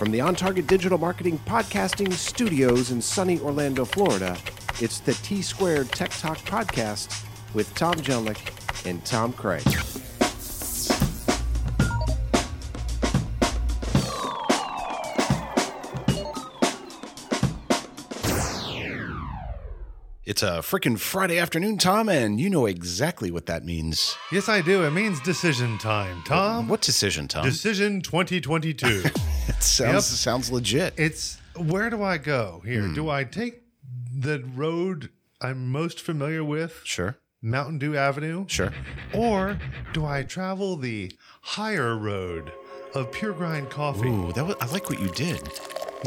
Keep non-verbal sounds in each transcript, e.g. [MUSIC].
From the On Target Digital Marketing Podcasting Studios in sunny Orlando, Florida, it's the T Squared Tech Talk Podcast with Tom Jelnick and Tom Craig. It's a freaking Friday afternoon, Tom, and you know exactly what that means. Yes, I do. It means decision time, Tom. What decision, Tom? Decision 2022. [LAUGHS] [LAUGHS] it sounds Yep. sounds legit. it's where do I go here? Hmm. Do I take the road I'm most familiar with, sure, Mountain Dew Avenue, sure. or do I travel the higher road of pure grind coffee? Ooh, that was, I like what you did.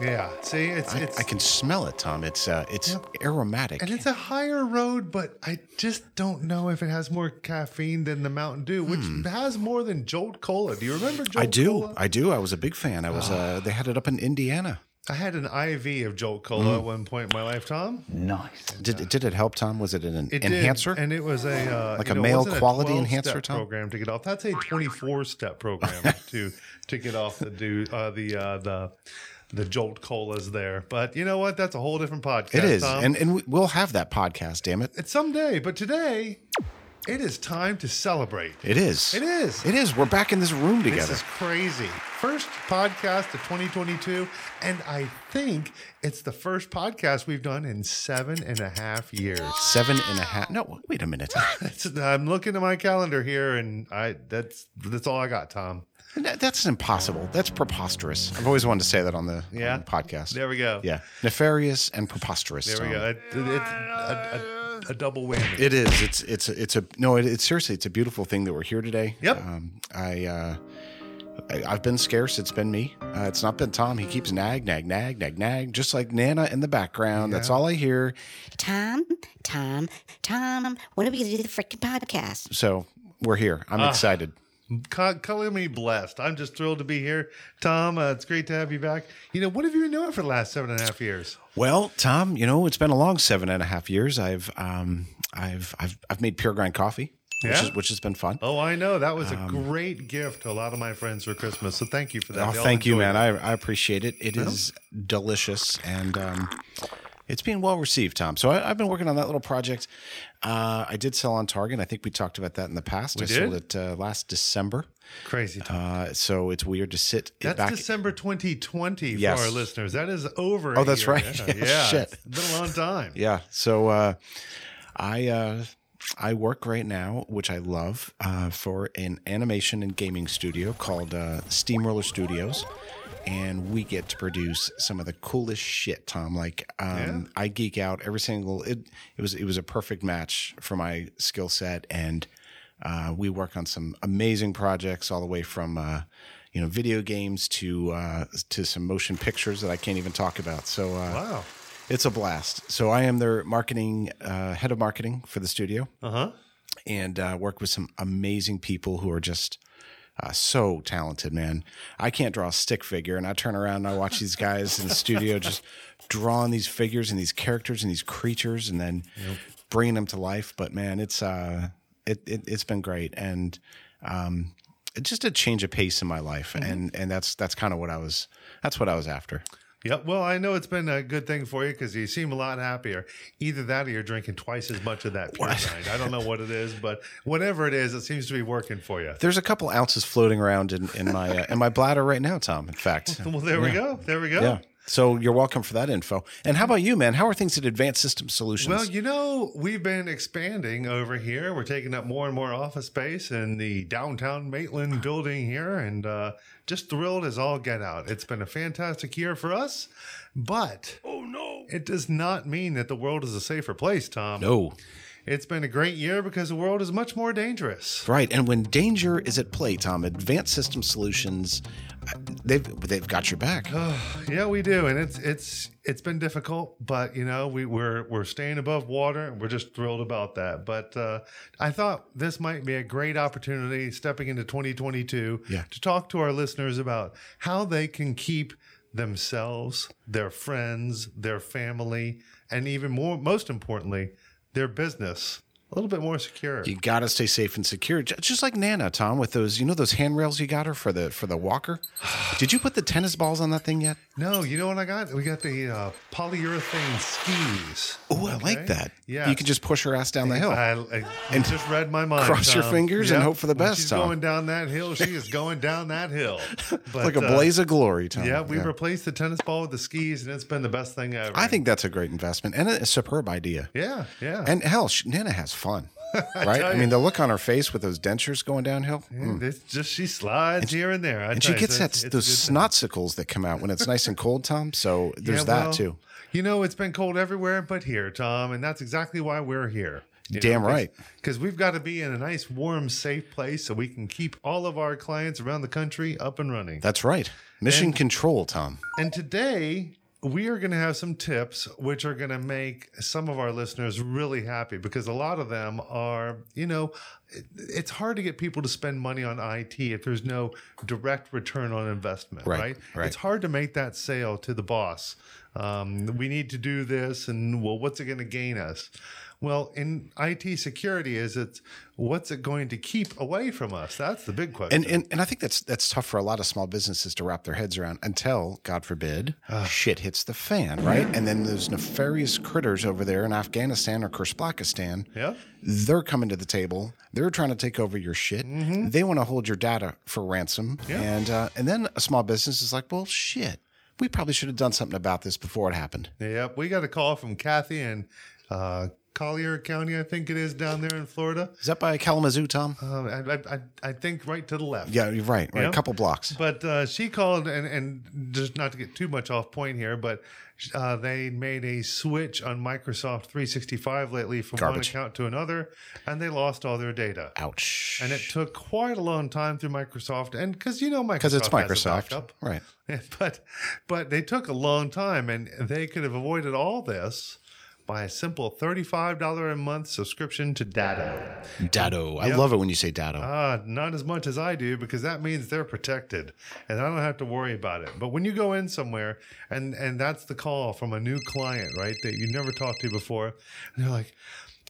Yeah. See, it's I, it's I can smell it, Tom. It's uh, it's aromatic. and it's a higher road, but I just don't know if it has more caffeine than the Mountain Dew, which has more than Jolt Cola. Do you remember Jolt Hmm. I do, Cola? I do. I was a big fan. I was. Uh, they had it up in Indiana. I had an IV of Jolt Cola Mm. at one point in my life, Tom. Nice. Did did it help, Tom? Was it an It enhancer? did, and it was a uh, Like a know, male wasn't a quality enhancer, Tom? program to get off. That's a twenty-four step program [LAUGHS] to to get off the do uh, the uh, the the Jolt colas there. But you know what? That's a whole different podcast. it is, Tom. and and we- we'll have that podcast. Damn it! it's someday. But today, it is time to celebrate. It is. It is. It is. We're back in this room together. This is crazy. First podcast of 2022, and I think it's the first podcast we've done in seven and a half years. Seven and a half. No, wait a minute. [LAUGHS] I'm looking at my calendar here, and I that's that's all I got, Tom. That- That's impossible. That's preposterous. I've always wanted to say that on the, on the podcast. There we go. Yeah, nefarious and preposterous. There we go. It- it's a, a, a double whammy. It is. It's it's a, it's a no. It, it's seriously. It's a beautiful thing that we're here today. Yep. Um, I, uh, I I've been scarce. It's been me. Uh, it's not been Tom. He keeps nag nag nag nag nag, just like Nana in the background. That's all I hear. Tom, Tom, Tom, when are we going to do the freaking podcast? So we're here. I'm excited. Ca- Color me blessed. I'm just thrilled to be here, Tom. Uh, it's great to have you back. You know, what have you been doing for the last seven and a half years? Well, Tom, you know it's been a long seven and a half years. I've um I've I've I've made pure grind coffee, which Yeah? is which has been fun. Oh, I know that was a great gift to a lot of my friends for Christmas. So thank you for that. Um, Oh, thank you, man. it. I, I appreciate it. It is delicious and um, it's being well received, Tom. So I, I've been working on that little project. Uh, I did sell on Target. I think we talked about that in the past. I sold it uh, last December. Crazy. Tom. Uh, so it's weird to sit That's back. December 2020 Yes. for our listeners. That is over. Oh, a that's year. right. Yeah, [LAUGHS] Yeah, yeah, shit. It's been a long time. Yeah. So uh, I uh, I work right now, which I love, uh, for an animation and gaming studio called uh, Steamroller Studios. And we get to produce some of the coolest shit, Tom. Like, um, I geek out every single. It, it was it was a perfect match for my skill set, and uh, we work on some amazing projects, all the way from uh, you know video games to uh, to some motion pictures that I can't even talk about. So uh, Wow. It's a blast. So I am their marketing uh, head of marketing for the studio, Uh huh. and uh, work with some amazing people who are just uh, so talented. Man, I can't draw a stick figure, and I turn around and I watch these guys in the studio just drawing these figures and these characters and these creatures, and then bringing them to life. But man, it's uh, it, it it's been great, and um, just a change of pace in my life, and and that's that's kind of what I was that's what I was after. Yep. Well, I know it's been a good thing for you because you seem a lot happier. Either that or you're drinking twice as much of that pure grind. I don't know what it is, but whatever it is, it seems to be working for you. There's a couple ounces floating around in, in my uh, in my bladder right now, Tom. In fact, [LAUGHS] Well, there we go. There we go. yeah. So you're welcome for that info. And how about you, man? How are things at Advanced System Solutions? Well, you know, we've been expanding over here. We're taking up more and more office space in the downtown Maitland building here, and uh, just thrilled as all get out. It's been a fantastic year for us, but oh no, it does not mean that the world is a safer place, Tom. no, It's been a great year because the world is much more dangerous. right. And when danger is at play, Tom, Advanced System Solutions, uh, they've they've got your back. [SIGHS] Yeah, we do, and it's it's it's been difficult, but you know we we're we're staying above water, and we're just thrilled about that. But uh, I thought this might be a great opportunity, stepping into 2022, Yeah. to talk to our listeners about how they can keep themselves, their friends, their family, and even more, most importantly, their business a little bit more secure. You got to stay safe and secure, just like Nana, Tom, with those you know those handrails you got her for the for the walker. [SIGHS] Did you put the tennis balls on that thing yet? No, you know what I got? We got the uh, polyurethane skis. Oh, I like that. Yeah, you can just push her ass down the hill. I, I and just read my mind. cross your Tom. fingers and hope for the When best, She's Tom. going down that hill. She is going down that hill. [LAUGHS] But, like a uh, blaze of glory, Tom. Yeah, we replaced the tennis ball with the skis, and it's been the best thing ever. I think that's a great investment and a superb idea. Yeah, yeah. And hell, Nana has fun, [LAUGHS] right? tell I mean, the look on her face with those dentures going downhill. And hmm. it's just she slides here and there. I And she you, gets that it's- it's a those snotsicles that come out when it's nice and cold, Tom. So [LAUGHS] there's Yeah, that too. You know, it's been cold everywhere but here, Tom, and that's exactly why we're here. You Damn right. Because we've got to be in a nice, warm, safe place so we can keep all of our clients around the country up and running. That's right. Mission control, Tom. And today we are going to have some tips which are going to make some of our listeners really happy because a lot of them are, you know, it's hard to get people to spend money on IT if there's no direct return on investment, Right, right? right. It's hard to make that sale to the boss. Um, we need to do this, and well, what's it going to gain us? Well, in IT security, is it's what's it going to keep away from us? That's the big question. And, and and I think that's that's tough for a lot of small businesses to wrap their heads around until, God forbid, shit hits the fan, right? And then those nefarious critters over there in Afghanistan or Kurzbakistan, yeah. they're coming to the table. They're trying to take over your shit. They want to hold your data for ransom. And uh, and then a small business is like, well, shit, we probably should have done something about this before it happened. Yep, we got a call from Kathy and uh, Collier County, I think it is down there in Florida. Is that by Kalamazoo, Tom? Um, I, I, I, think right to the left. Yeah, you're right. Right, Yeah. a couple blocks. But uh, she called, and, and just not to get too much off point here, but uh, they made a switch on Microsoft 365 lately from one Garbage. account to another, and they lost all their data. Ouch. And it took quite a long time through Microsoft, and because you know Microsoft because it's has a Microsoft, backup. right? [LAUGHS] but but they took a long time and they could have avoided all this by a simple $35 a month subscription to Datto. Dado. I love it when you say Dado. Ah, not as much as I do because that means they're protected and I don't have to worry about it. But when you go in somewhere and and that's the call from a new client, right, that you never talked to before, and they're like,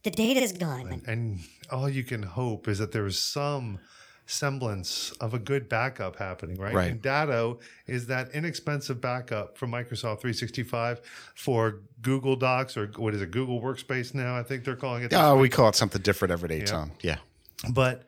The data's gone. and all you can hope is that there's some semblance of a good backup happening, right? Right. And Datto is that inexpensive backup from Microsoft 365 for Google Docs or what is it, Google Workspace now? I think they're calling it. Oh, way. we call it something different every day, Tom. Yeah. But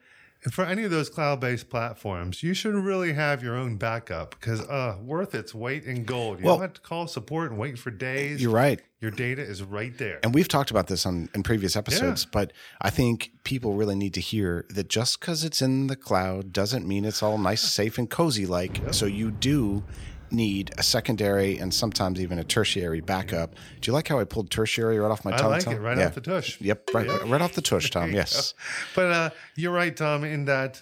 for any of those cloud-based platforms, you should really have your own backup because uh, worth its weight in gold. You Well- don't have to call support and wait for days. You're right. Your data is right there. And we've talked about this on in previous episodes, but I think people really need to hear that just because it's in the cloud doesn't mean it's all nice, safe, and cozy like. So you do need a secondary and sometimes even a tertiary backup. Do you like how I pulled tertiary right off my I tongue? like Tom? it right Yeah. off the tush. Yep, right, right off the tush, Tom. [LAUGHS] Yes. But uh, you're right, Tom, in that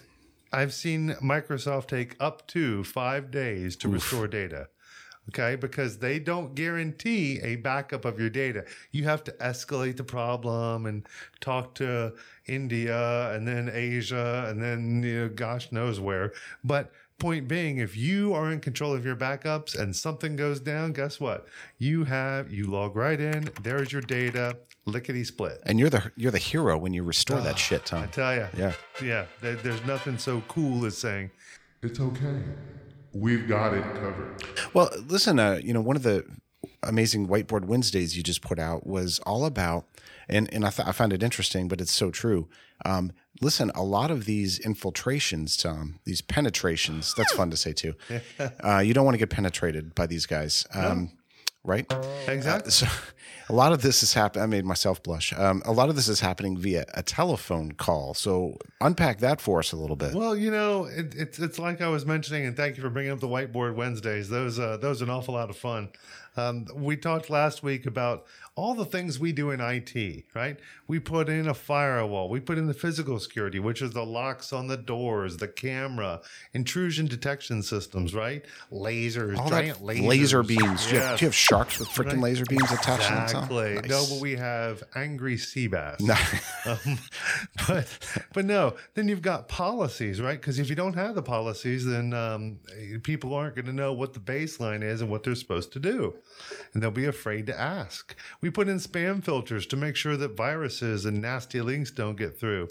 I've seen Microsoft take up to five days to restore data. Okay, because they don't guarantee a backup of your data. You have to escalate the problem and talk to India and then Asia and then you know, gosh knows where. But point being, if you are in control of your backups and something goes down, guess what? You have you log right in. There's your data, lickety split. And you're the you're the hero when you restore Ah, that shit, Tom. I tell you. Yeah. Yeah. There, there's nothing so cool as saying, It's okay. We've got it covered. Well, listen, uh, you know, one of the amazing whiteboard Wednesdays you just put out was all about, and and I, th- I found it interesting, but it's so true. Um, listen, a lot of these infiltrations, Tom, these penetrations, that's fun to say too. [LAUGHS] Uh, you don't want to get penetrated by these guys, um, right? exactly. So a lot of this is happening. I made myself blush. Um, a lot of this is happening via a telephone call. So unpack that for us a little bit. Well, you know, it, it's it's like I was mentioning, and thank you for bringing up the whiteboard Wednesdays. Those uh, those are an awful lot of fun. Um, we talked last week about all the things we do in IT, right? We put in a firewall, we put in the physical security, which is the locks on the doors, the camera, intrusion detection systems, right? Lasers, all that giant lasers, laser beams. Do, you have, do you have sharks with freaking Right. laser beams attached to them? Tom? Exactly. No, but we have angry sea bass. No. [LAUGHS] um, but but no, then you've got policies, right? Because if you don't have the policies, then um, people aren't going to know what the baseline is and what they're supposed to do. and they'll be afraid to ask. We put in spam filters to make sure that viruses and nasty links don't get through.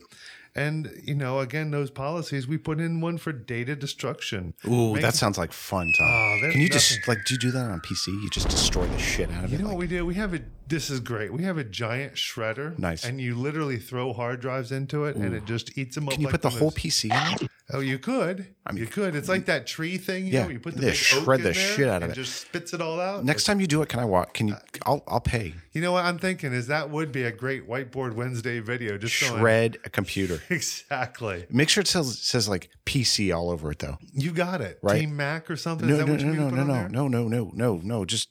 And, you know, again, those policies, we put in one for data destruction. Ooh, Make- that sounds like fun, Tom. Oh, Can you nothing- just like do you do that on PC? You just destroy the shit out of You it. You know like- what we do? We have a. This is great. We have a giant shredder. Nice. And you literally throw hard drives into it, and it just eats them up. Can you like put the whole PC in it? Oh, you could. you could. It's like that tree thing. You Yeah, know, you put the big shred in the there shit out of it. Just spits it all out. Next time you do it, can I watch? Can you? Uh, I'll I'll pay. You know what I'm thinking is that would be a great whiteboard Wednesday video. Just going- Shred a computer. [LAUGHS] Exactly. Make sure it says says like PC all over it though. You got it. Right. Team Mac or something. No, is that no, no, no, no, no, no, no, no, no, no. Just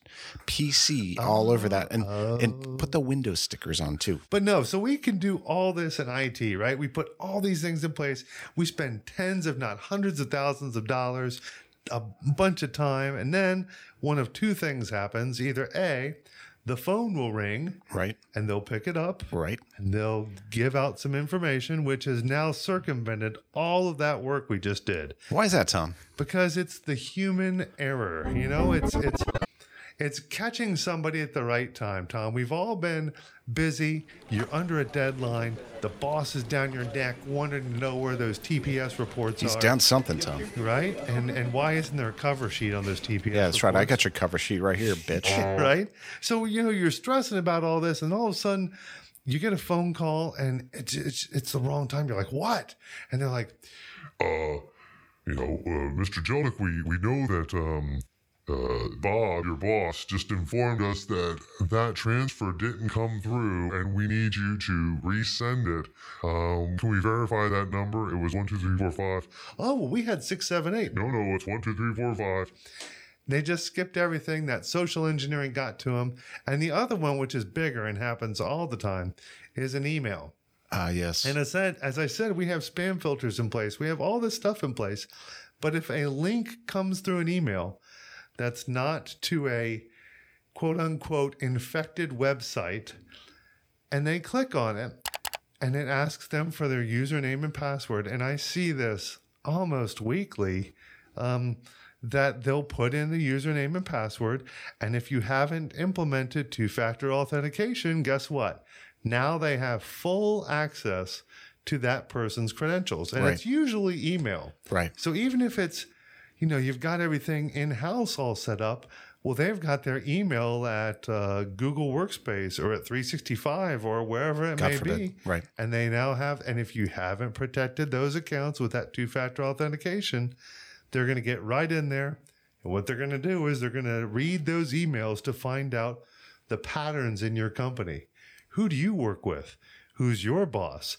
PC all over that, and and put the Windows stickers on too. But no, so we can do all this in IT, right? We put all these things in place. We spend tens, if not hundreds of thousands of dollars, a bunch of time. And then one of two things happens either A, the phone will ring Right, and they'll pick it up right. and they'll give out some information, which has now circumvented all of that work we just did Why is that, Tom? because it's the human error. You know, it's it's it's catching somebody at the right time, Tom. We've all been busy. You're under a deadline. The boss is down your neck, wanting to know where those TPS reports He's are. He's down something, Tom. right? And and why isn't there a cover sheet on those TPS? Yeah, that's right. I got your cover sheet right here, [LAUGHS] bitch. right? So you know you're stressing about all this, and all of a sudden you get a phone call, and it's it's, it's the wrong time. You're like, what? And they're like, Uh, you know, uh, Mr. Jellick, we, we know that um, uh, Bob, your boss, just informed us that that transfer didn't come through and we need you to resend it. Um, can we verify that number? It was 12345. oh, well, we had six, seven, eight. No, no, it's 12345. They just skipped everything that social engineering got to them. And the other one, which is bigger and happens all the time, is an email. Ah, yes. And as, said, as I said, we have spam filters in place. We have all this stuff in place. But if a link comes through an email that's not to a quote unquote infected website, and they click on it and it asks them for their username and password, and I see this almost weekly. Um, that they'll put in the username and password. And if you haven't implemented two factor authentication, guess what? Now they have full access to that person's credentials. And Right. it's usually email. right. So even if it's, you know, you've got everything in house all set up, well, they've got their email at uh, Google Workspace or at 365 or wherever it God may forbid. be. Right. And they now have, and if you haven't protected those accounts with that two factor authentication, they're going to get right in there. And what they're going to do is they're going to read those emails to find out the patterns in your company. Who do you work with? Who's your boss?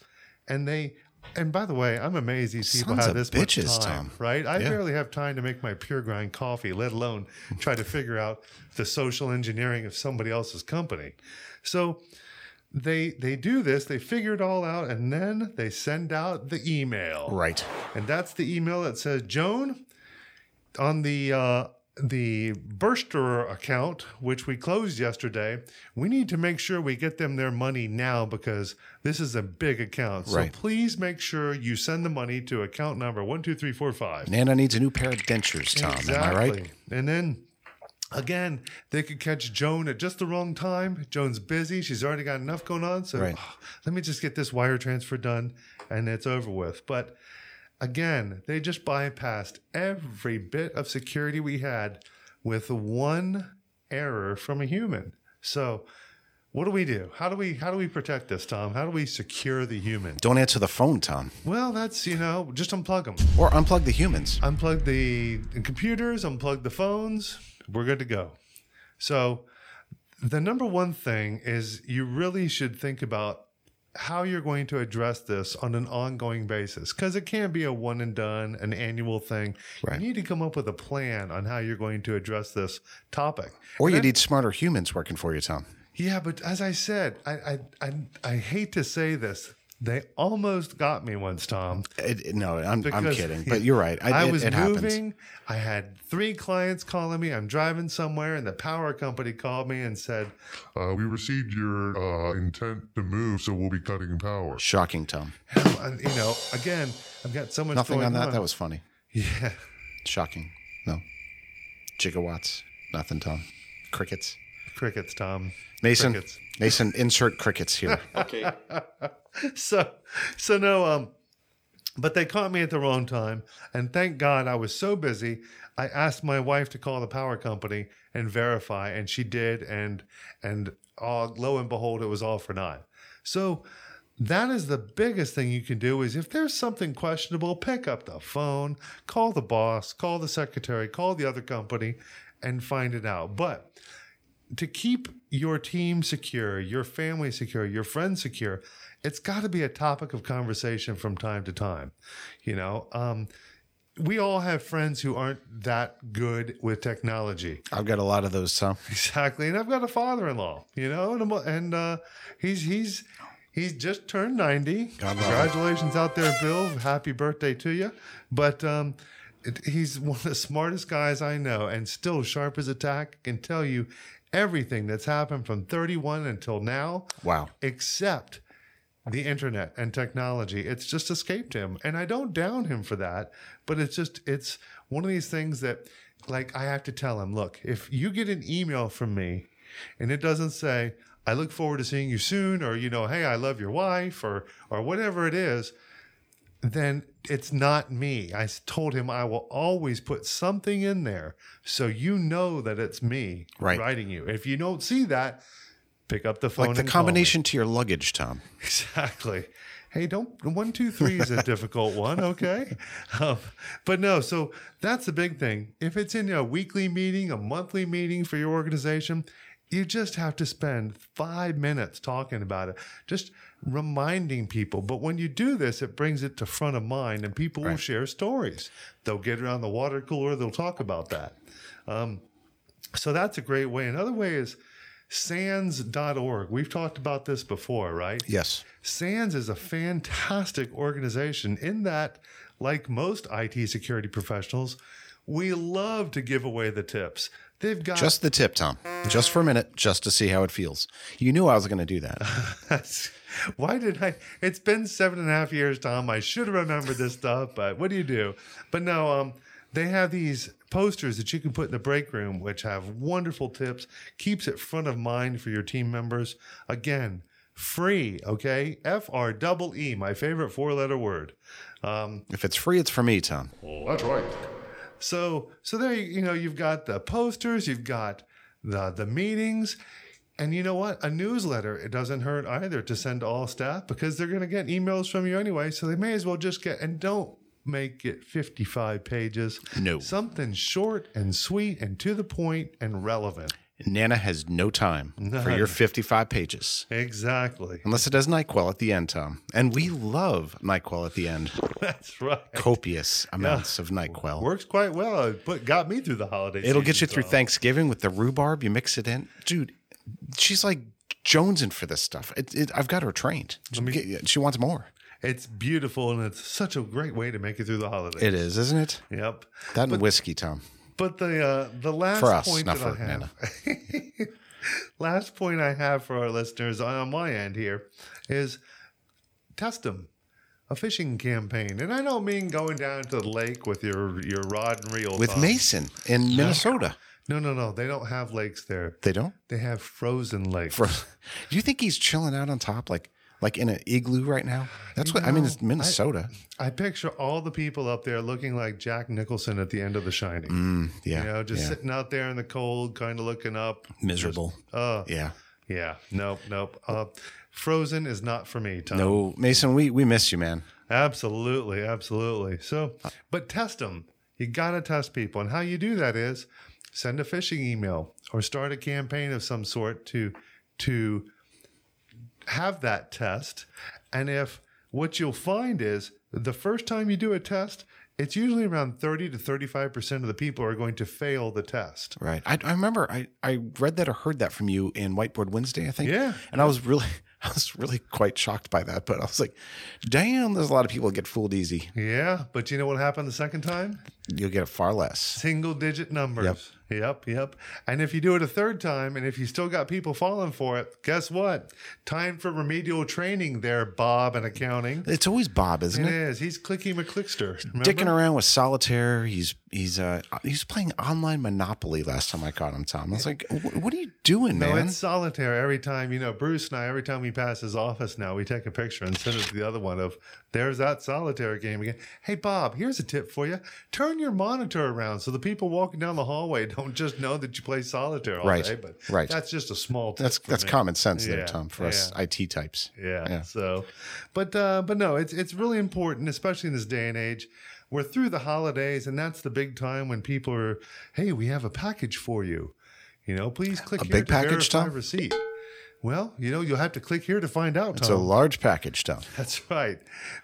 And they, and by the way, I'm amazed these people Sons have this bitches, much time, Tom. right? I Yeah. barely have time to make my pure grind coffee, let alone try to figure out the social engineering of somebody else's company. So they they do this, they figure it all out, and then they send out the email. Right. And that's the email that says, Joan, on the uh, the Burster account, which we closed yesterday, we need to make sure we get them their money now because this is a big account. So Right. please make sure you send the money to account number one two three four five. Nana needs a new pair of dentures, Tom. Am I right? And then again, they could catch Joan at just the wrong time. Joan's busy. She's already got enough going on. So Right. "Oh, let me just get this wire transfer done and it's over with. But again, they just bypassed every bit of security we had with one error from a human. So what do we do? How do we how do we protect this, Tom? How do we secure the human? Don't answer the phone, Tom. Well, that's you know, just unplug them Or unplug the humans. unplug the computers, unplug the phones, we're good to go. So, the number one thing is you really should think about how you're going to address this on an ongoing basis because it can't be a one and done, an annual thing. Right. You need to come up with a plan on how you're going to address this topic. Or you need smarter humans working for you, Tom. Yeah, but as I said, I I I, I hate to say this. They almost got me once, Tom. It, it- no, I'm, I'm Because- kidding. But you're right. I, I it, was it happens. moving. I had three clients calling me. I'm driving somewhere, and the power company called me and said, Uh, we received your uh, intent to move, so we'll be cutting power. Shocking, Tom. and, you know, again, I've got so much Nothing going on that. That was funny. yeah. Shocking. No. Gigawatts. Nothing, Tom. crickets. Crickets, Tom. Mason, Crickets. Mason, insert crickets here. [LAUGHS] Okay. [LAUGHS] so so no um but they caught me at the wrong time and thank god i was so busy i asked my wife to call the power company and verify and she did and and uh, lo and behold it was all for naught. So that is the biggest thing you can do is if there's something questionable pick up the phone call the boss call the secretary call the other company and find it out. But to keep your team secure, your family secure, your friends secure, it's got to be a topic of conversation from time to time. You know, um, we all have friends who aren't that good with technology. I've got a lot of those, Tom. [LAUGHS] Exactly, and I've got a father-in-law. You know, and, and uh, he's he's he's just turned ninety. God. Congratulations out there, Bill! Happy birthday to you. But um, it, he's one of the smartest guys I know, and still sharp as a tack. Can tell you everything that's happened from thirty-one until now Wow. except the internet and technology. It's just escaped him. And I don't down him for that, but it's just, it's one of these things that, like, I have to tell him look, if you get an email from me and it doesn't say, I look forward to seeing you soon, or, you know, hey, I love your wife, or, or whatever it is, then it's not me. I told him I will always put something in there so you know that it's me Right. writing you. If you don't see that, pick up the phone. Like the and call me. combination to your luggage, Tom. [LAUGHS] Exactly. Hey, don't one, two, three is a [LAUGHS] difficult one, okay? Um, but no, so that's the big thing. If it's in a weekly meeting, a monthly meeting for your organization, you just have to spend five minutes talking about it, just reminding people. But when you do this, it brings it to front of mind, and people will share stories. They'll get around the water cooler, they'll talk about that. Um, so that's a great way. Another way is SANS.org. We've talked about this before, right? Yes. SANS is a fantastic organization in that, like most IT security professionals, we love to give away the tips. They've got Just the tip, Tom. Just for a minute, just to see how it feels. You knew I was going to do that. [LAUGHS] Why did I? It's been seven and a half years, Tom. I should have remembered this stuff, but what do you do? But no, um, they have these posters that you can put in the break room, which have wonderful tips, keeps it front of mind for your team members. Again, free, okay? F R double E, my favorite four letter word. Um, If it's free, it's for me, Tom. That's right. so so there you, you know you've got the posters, you've got the the meetings, and you know what? A newsletter it doesn't hurt either to send to all staff because they're going to get emails from you anyway, so they may as well just get and don't make it 55 pages. No. Something short and sweet and to the point and relevant. Nana has no time for your 55 pages. Exactly. Unless it has NyQuil at the end, Tom. And we love NyQuil at the end. [LAUGHS] That's right. Copious amounts of NyQuil. Works quite well. It put, got me through the holiday It'll get you through. Thanksgiving with the rhubarb. You mix it in. Dude, she's like jonesing for this stuff. It, it, I've got her trained. Get- she wants more. It's beautiful and it's such a great way to make it through the holidays. It is, isn't it? Yep. That and whiskey, Tom. But the uh, the last For us, point not that I for have, [LAUGHS] last point I have for our listeners on my end here is test them. A phishing campaign, and I don't mean going down to the lake with your your rod and reel. With. Mason in Minnesota. No, no, no. They don't have lakes there. They don't? They have frozen lakes. For, [LAUGHS] do you think he's chilling out on top like like in an igloo right now? That's what I mean. It's Minnesota. I picture all the people up there looking like Jack Nicholson at the end of The Shining. Mm, yeah. You know, just yeah. sitting out there in the cold, kind of looking up. miserable. Oh, yeah. yeah. Nope, nope. Uh, Frozen is not for me, Tom. No, Mason, we we miss you, man. Absolutely, absolutely. So, but test them. You got to test people. And how you do that is send a phishing email or start a campaign of some sort to to have that test. And if what you'll find is the first time you do a test, it's usually around 30 to 35% of the people are going to fail the test. Right. I, I remember I, I read that or heard that from you in Whiteboard Wednesday, I think. Yeah. And I was really [LAUGHS] I was really quite shocked by that. But I was like, damn, there's a lot of people that get fooled easy. Yeah, but you know what happened the second time? you'll get it far less. Single digit numbers. Yep. Yep, yep. And if you do it a third time and if you still got people falling for it, guess what? Time for remedial training there, Bob in accounting. It's always Bob, isn't It it? is. He's Clicky McClickster. remember? Dicking around with solitaire. He's he's uh he's playing online Monopoly last time I caught him, Tom. I was like, what are you doing, No, man? No, it's solitaire. Every time, you know, Bruce and I, every time we pass his office now, we take a picture and send it to the other one of, there's that solitaire game again. Hey, Bob, here's a tip for you. Turn your monitor around so the people walking down the hallway don't just know that you play solitaire all Right, day. But right. that's just a small. That's that's me. common sense there, Tom, for us. IT types. Yeah. Yeah. So, but uh, but no, it's it's really important, especially in this day and age. We're through the holidays, and that's the big time when people are, hey, we have a package for you. You know, please click A here big to package, verify Tom? receipt. Well, you know, you'll have to click here to find out, It's a large package, Tom. [LAUGHS] That's right.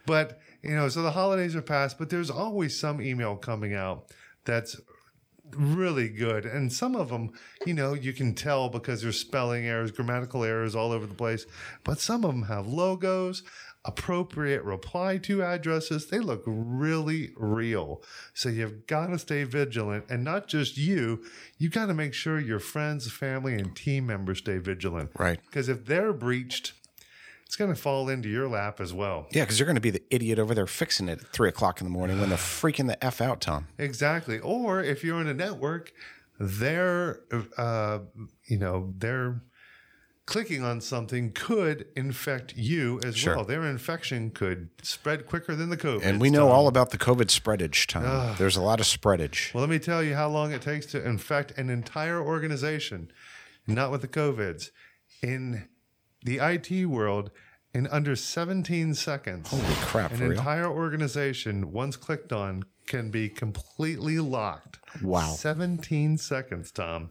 But, you know, so the holidays are past, but there's always some email coming out that's really good. And some of them, you know, you can tell because there's spelling errors, grammatical errors all over the place. But some of them have logos, appropriate reply to addresses. They look really real. So you've got to stay vigilant. And not just you—you've got to make sure your friends, family, and team members stay vigilant. Right. Because if they're breached, it's going to fall into your lap as well. Yeah, because you're going to be the idiot over there fixing it at three o'clock in the morning when they're [SIGHS] freaking the f out, Tom. Exactly. Or if you're in a network, they're, uh, you know, they're clicking on something could infect you as Sure. well. Their infection could spread quicker than the COVID. And we know all about the COVID spreadage, Tom. There's a lot of spreadage. Well, let me tell you how long it takes to infect an entire organization, not with the COVIDs. In the IT world, in under 17 seconds, Holy crap, an for real? entire organization, once clicked on, can be completely locked. Wow. 17 seconds, Tom.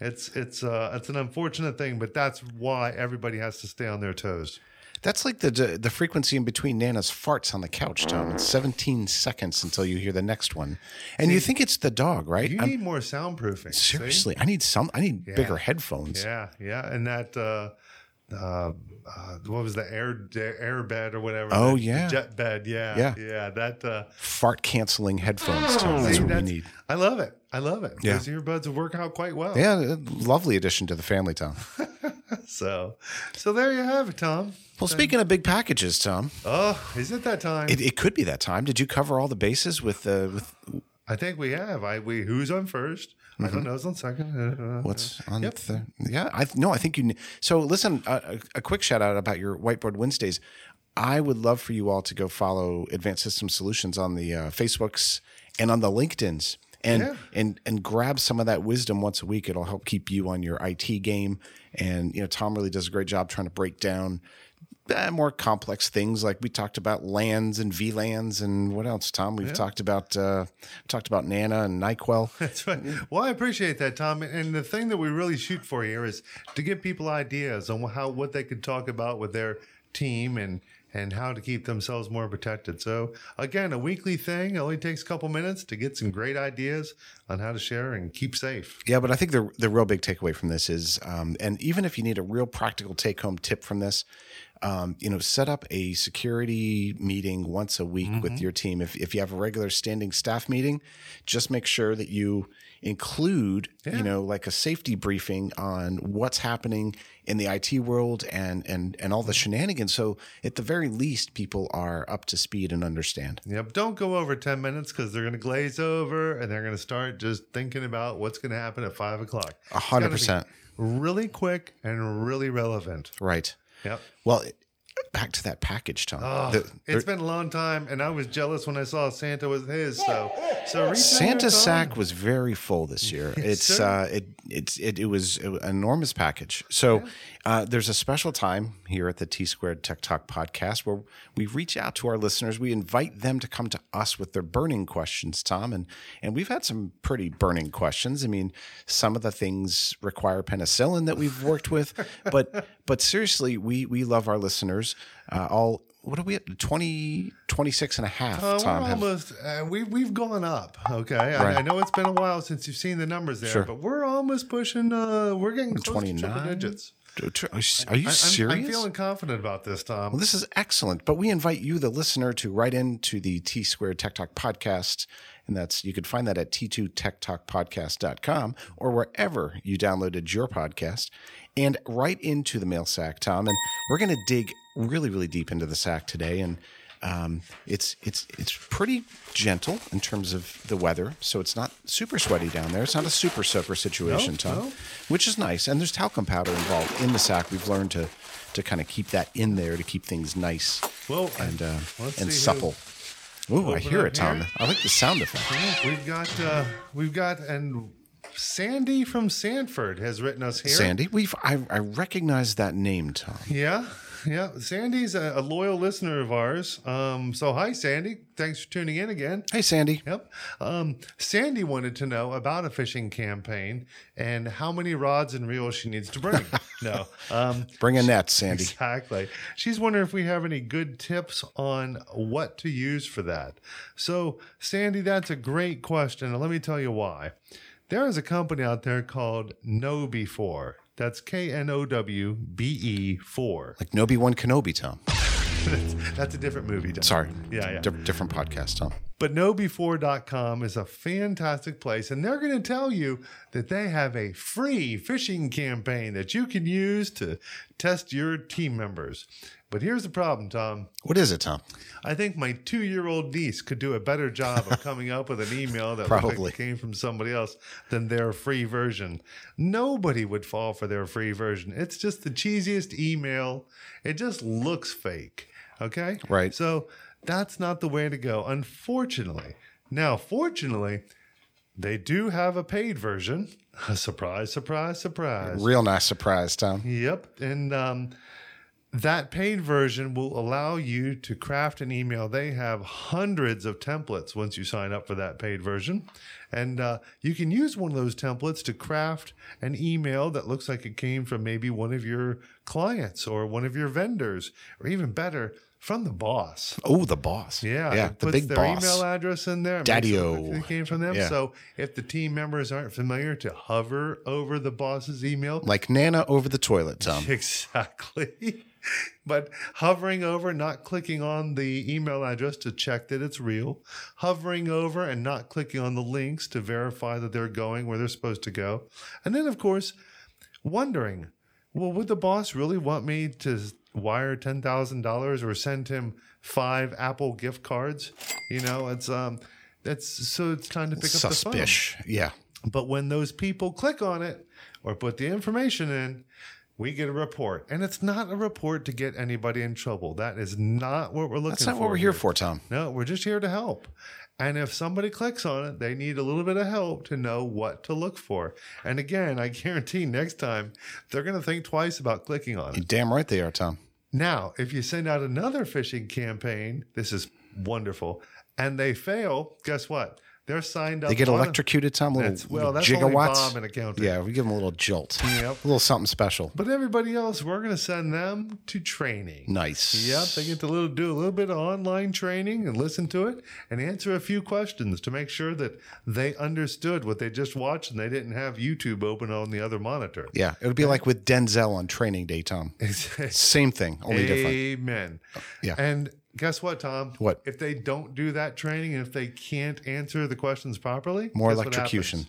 It's it's uh it's an unfortunate thing, but that's why everybody has to stay on their toes. That's like the the frequency in between Nana's farts on the couch, Tom. It's 17 seconds until you hear the next one, and you think it's the dog, right? You I'm- need more soundproofing. see? seriously, I need some. I need bigger headphones. Yeah, yeah, and that uh, uh, uh, what was the air air bed or whatever? Oh, the- the yeah. jet bed. Yeah, Yeah. yeah. That uh, Fart canceling headphones, Tom. That's see, what we need. I love it. I love it. Yeah. Those earbuds work out quite well. Yeah, lovely addition to the family, Tom. [LAUGHS] So, so there you have it, Tom. Well, speaking of big packages, Tom, Oh, is it that time? it, it could be that time. Did you cover all the bases with uh, with I think we have. I we who's on 1st I don't know. Who's on second? Uh, Mm-hmm. what's on the yeah? I no, I think you. So listen, a, a a quick shout out about your Whiteboard Wednesdays. I would love for you all to go follow Advanced System Solutions on the uh, Facebooks and on the LinkedIn's. And, Yeah. and and grab some of that wisdom once a week. It'll help keep you on your IT game. And you know, Tom really does a great job trying to break down uh, more complex things like we talked about LANs and VLANs and what else, Tom? We've talked about uh, talked about Nana and Nyquil. [LAUGHS] That's right. Well, I appreciate that, Tom. And the thing that we really shoot for here is to give people ideas on how what they could talk about with their team and and how to keep themselves more protected. So again, a weekly thing. It only takes a couple minutes to get some great ideas on how to share and keep safe. Yeah, but I think the the real big takeaway from this is, um, and even if you need a real practical take home tip from this, um, you know, set up a security meeting once a week with your team. If if you have a regular standing staff meeting, just make sure that you include, you know, like a safety briefing on what's happening in the IT world and and and all the shenanigans. So at the very least, people are up to speed and understand. Yep. Don't go over 10 minutes because they're going to glaze over and they're going to start just thinking about what's going to happen at five o'clock. A hundred percent. Really quick and really relevant. Right. Yep. Well, back to that package, Tom. Oh, The- it's been a long time, and I was jealous when I saw Santa was his. So, so reach out Santa sack was very full this year. [LAUGHS] It's sir. uh, it it's it, it was an enormous package. So uh, there's a special time here at the T Squared Tech Talk podcast where we reach out to our listeners. We invite them to come to us with their burning questions, Tom, and and we've had some pretty burning questions. I mean, some of the things require penicillin that we've worked with, [LAUGHS] but but seriously, we we love our listeners. Uh, all what are we at 20, 26 and a half, Uh, Tom? almost uh, we we've gone up. Okay, I, Right. I know it's been a while since you've seen the numbers there, Sure. but we're almost pushing. Uh, we're getting close to triple 29? digits. Are you I- I'm- serious? I'm, feeling confident about this, Tom. Well, this is excellent. But we invite you, the listener, to write into the T Squared Tech Talk podcast And that's you could find that at t2techtalkpodcast.com or wherever you downloaded your podcast. And right into the mail sack, Tom. And we're going to dig really, really deep into the sack today. And um, it's it's it's pretty gentle in terms of the weather, so it's not super sweaty down there. It's not a super soaker situation, No, Tom, no. which is nice. And there's talcum powder involved in the sack. We've learned to to kind of keep that in there to keep things nice Well, and uh, and supple. Ooh, I hear it, Tom. here. I like the sound effect. Yeah, we've got uh, we've got and Sandy from Sanford has written us here. Sandy, we've I, I recognize that name, Tom. Yeah, yeah. Sandy's a, a loyal listener of ours. Um, so hi, Sandy. Thanks for tuning in again. Hey, Sandy. Yep. Um, Sandy wanted to know about a fishing campaign and how many rods and reels she needs to bring. [LAUGHS] no. Um, Bring a net, Sandy. Exactly. She's wondering if we have any good tips on what to use for that. So, Sandy, that's a great question. And let me tell you why. There is a company out there called KnowBe4. That's K N O W B E 4. Like Nobi One Kenobi, Tom. [LAUGHS] That's a different movie. Don. Sorry. Yeah, yeah. Di- different podcast, Tom. But knowbe4.com is a fantastic place, and they're going to tell you that they have a free phishing campaign that you can use to test your team members. But here's the problem, Tom. What is it, Tom? I think my two year old niece could do a better job of [LAUGHS] coming up with an email that Probably. came from somebody else than their free version. Nobody would fall for their free version. It's just the cheesiest email. It just looks fake. Okay? Right. So that's not the way to go, unfortunately. Now, fortunately, they do have a paid version. [LAUGHS] surprise, surprise, surprise. Real nice surprise, Tom. Yep. And um, that paid version will allow you to craft an email. They have hundreds of templates once you sign up for that paid version. And uh, you can use one of those templates to craft an email that looks like it came from maybe one of your clients or one of your vendors, or even better, from the boss. Oh, the boss. Yeah, yeah, the big their boss. email address in there. Daddy-o. It came from them. Yeah. So if the team members aren't familiar, to hover over the boss's email, like Nana over the toilet, Tom. [LAUGHS] Exactly. [LAUGHS] but hovering over, not clicking on the email address to check that it's real, hovering over and not clicking on the links to verify that they're going where they're supposed to go. And then, of course, wondering, well, would the boss really want me to wire $10,000 or send him five Apple gift cards? You know, it's, um, that's so it's time to pick up the phone. Yeah. But when those people click on it or put the information in, we get a report. And it's not a report to get anybody in trouble. That is not what we're looking for. That's for. not what we're here for, Tom. No, we're just here to help. And if somebody clicks on it, they need a little bit of help to know what to look for. And again, I [LAUGHS] guarantee next time they're going to think twice about clicking on it. You're damn right they are, Tom. Now, if you send out another phishing campaign, this is wonderful, and they fail, guess what? They're signed up. They get electrocuted, Tom. Little, That's, well, little that's gigawatts. Accounting. yeah, we give them a little jolt. Yep. A little something special. But everybody else, we're going to send them to training. Nice. Yep, they get to little, do a little bit of online training and listen to it and answer a few questions to make sure that they understood what they just watched and they didn't have YouTube open on the other monitor. Yeah, it would be like with Denzel on Training Day, Tom. [LAUGHS] Same thing, only different. Amen. Yeah. And guess what, Tom? What? If they don't do that training and if they can't answer the questions properly? More electrocution.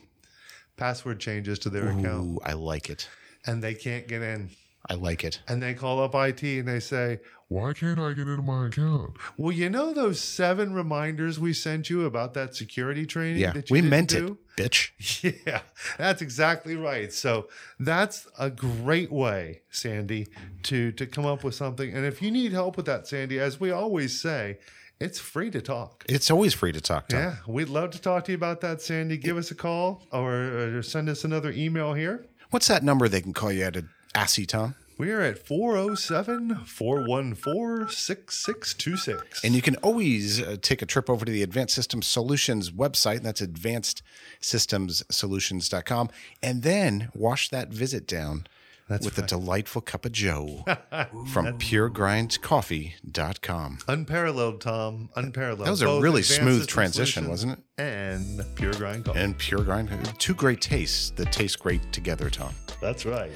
Password changes to their account Ooh, I like it. and they can't get in. I like it. And they call up IT and they say, Why can't I get into my account? Well, you know those seven reminders we sent you about that security training? Yeah, that you we meant do? it, bitch. [LAUGHS] Yeah, that's exactly right. So that's a great way, Sandy, to to come up with something. And if you need help with that, Sandy, as we always say, it's free to talk. It's always free to talk, Tom. Yeah, we'd love to talk to you about that, Sandy. Give us a call or, or send us another email here. What's that number they can call you at, Assy, Tom? We are at 407 414 6626. And you can always uh, take a trip over to the Advanced Systems Solutions website. That's advancedsystemsolutions.com. And then wash that visit down with a delightful cup of Joe [LAUGHS] from puregrindcoffee.com. Unparalleled, Tom. Unparalleled. That was a really smooth transition, wasn't it? And Pure Grind Coffee. And Pure Grind, two great tastes that taste great together, Tom. That's right.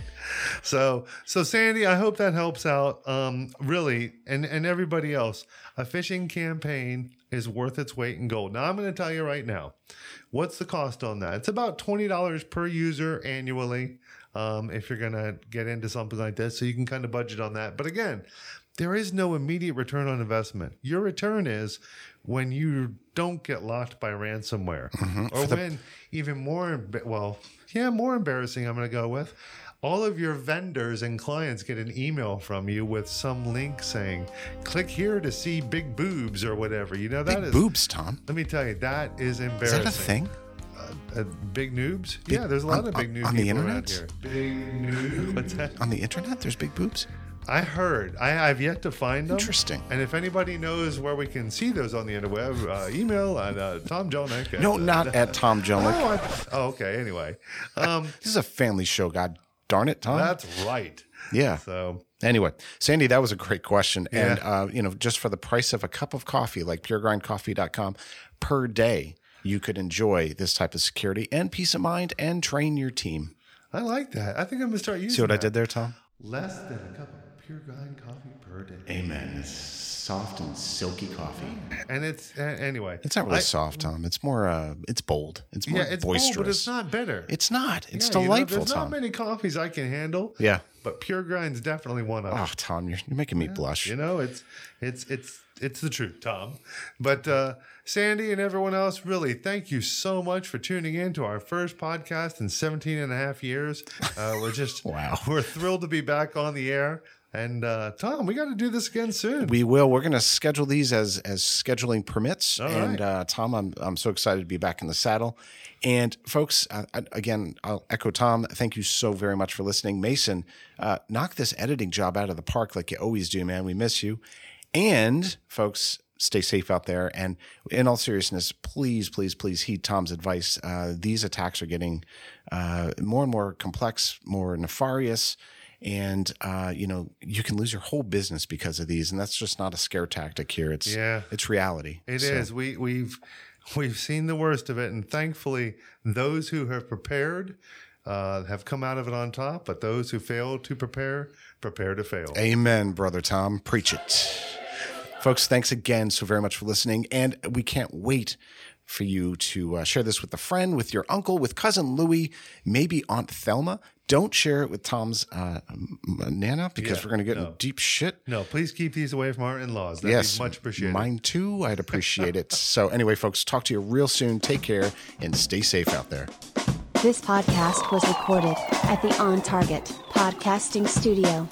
So, so Sandy, I hope that helps out. Um, really, and and everybody else, a phishing campaign is worth its weight in gold. Now, I'm going to tell you right now, what's the cost on that? It's about $20 per user annually um, if you're going to get into something like this. So you can kind of budget on that. But again, there is no immediate return on investment. Your return is when you don't get locked by ransomware, or when even more, well, yeah, more embarrassing. I'm going to go with all of your vendors and clients get an email from you with some link saying, "Click here to see big boobs" or whatever. You know that Big is. boobs, Tom. Let me tell you, that is Is embarrassing. that a thing? Uh, big noobs? yeah, there's a lot on- of big on- noob on the internet? Big noob. What's that? On the internet, there's big boobs. I heard. I, I've yet to find them. Interesting. And if anybody knows where we can see those on the interweb, uh, email at uh, Tom Jelinek. at, No, uh, not at Tom Jelinek. Oh, I- oh, okay. Anyway, um, [LAUGHS] This is a family show. God darn it, Tom. that's right. yeah. So Anyway, Sandy, that was a great question. And, uh, you know, just for the price of a cup of coffee, like puregrindcoffee.com per day, you could enjoy this type of security and peace of mind and train your team. I like that. I think I'm gonna start using. See what I did there, Tom? Less than a cup of pure grind coffee per day, Amen. It's soft and silky coffee. and it's uh, anyway. It's not really I- soft, Tom. It's more, uh, it's bold. It's more Yeah, it's boisterous. bold, but it's not bitter. It's not. It's Yeah, you know, delightful, there's Tom. not many coffees I can handle. yeah. but pure grind's definitely one of them. Oh, Tom, you're, you're making me blush. You know, it's it's it's it's the truth, Tom. But uh, Sandy and everyone else, really, thank you so much for tuning in to our first podcast in 17 and a half years. Uh, we're just [LAUGHS] Wow. We're thrilled to be back on the air. And uh, Tom, we got to do this again soon. We will. We're going to schedule these as as scheduling permits. All and right. uh, Tom, I'm I'm so excited to be back in the saddle. And folks, uh, again, I'll echo Tom. Thank you so very much for listening, Mason. Uh, knock this editing job out of the park like you always do, man. We miss you. And folks, stay safe out there. And in all seriousness, please, please, please heed Tom's advice. Uh, these attacks are getting uh, more and more complex, more nefarious and uh, you know you can lose your whole business because of these, and that's just not a scare tactic here. It's Yeah. it's reality. It is. So, We we've we've seen the worst of it, and thankfully, those who have prepared uh, have come out of it on top. But those who fail to prepare, prepare to fail. Amen, brother Tom. Preach it, folks. Thanks again so very much for listening, and we can't wait for you to uh, share this with a friend, with your uncle, with cousin Louie, maybe Aunt Thelma. Don't share it with Tom's uh, nana because Yeah, we're going to get no. in deep shit. No, please keep these away from our in-laws. That'd yes, be much appreciated. Mine too. I'd appreciate it. [LAUGHS] so anyway, folks, talk to you real soon. Take care and stay safe out there. This podcast was recorded at the On Target Podcasting Studio.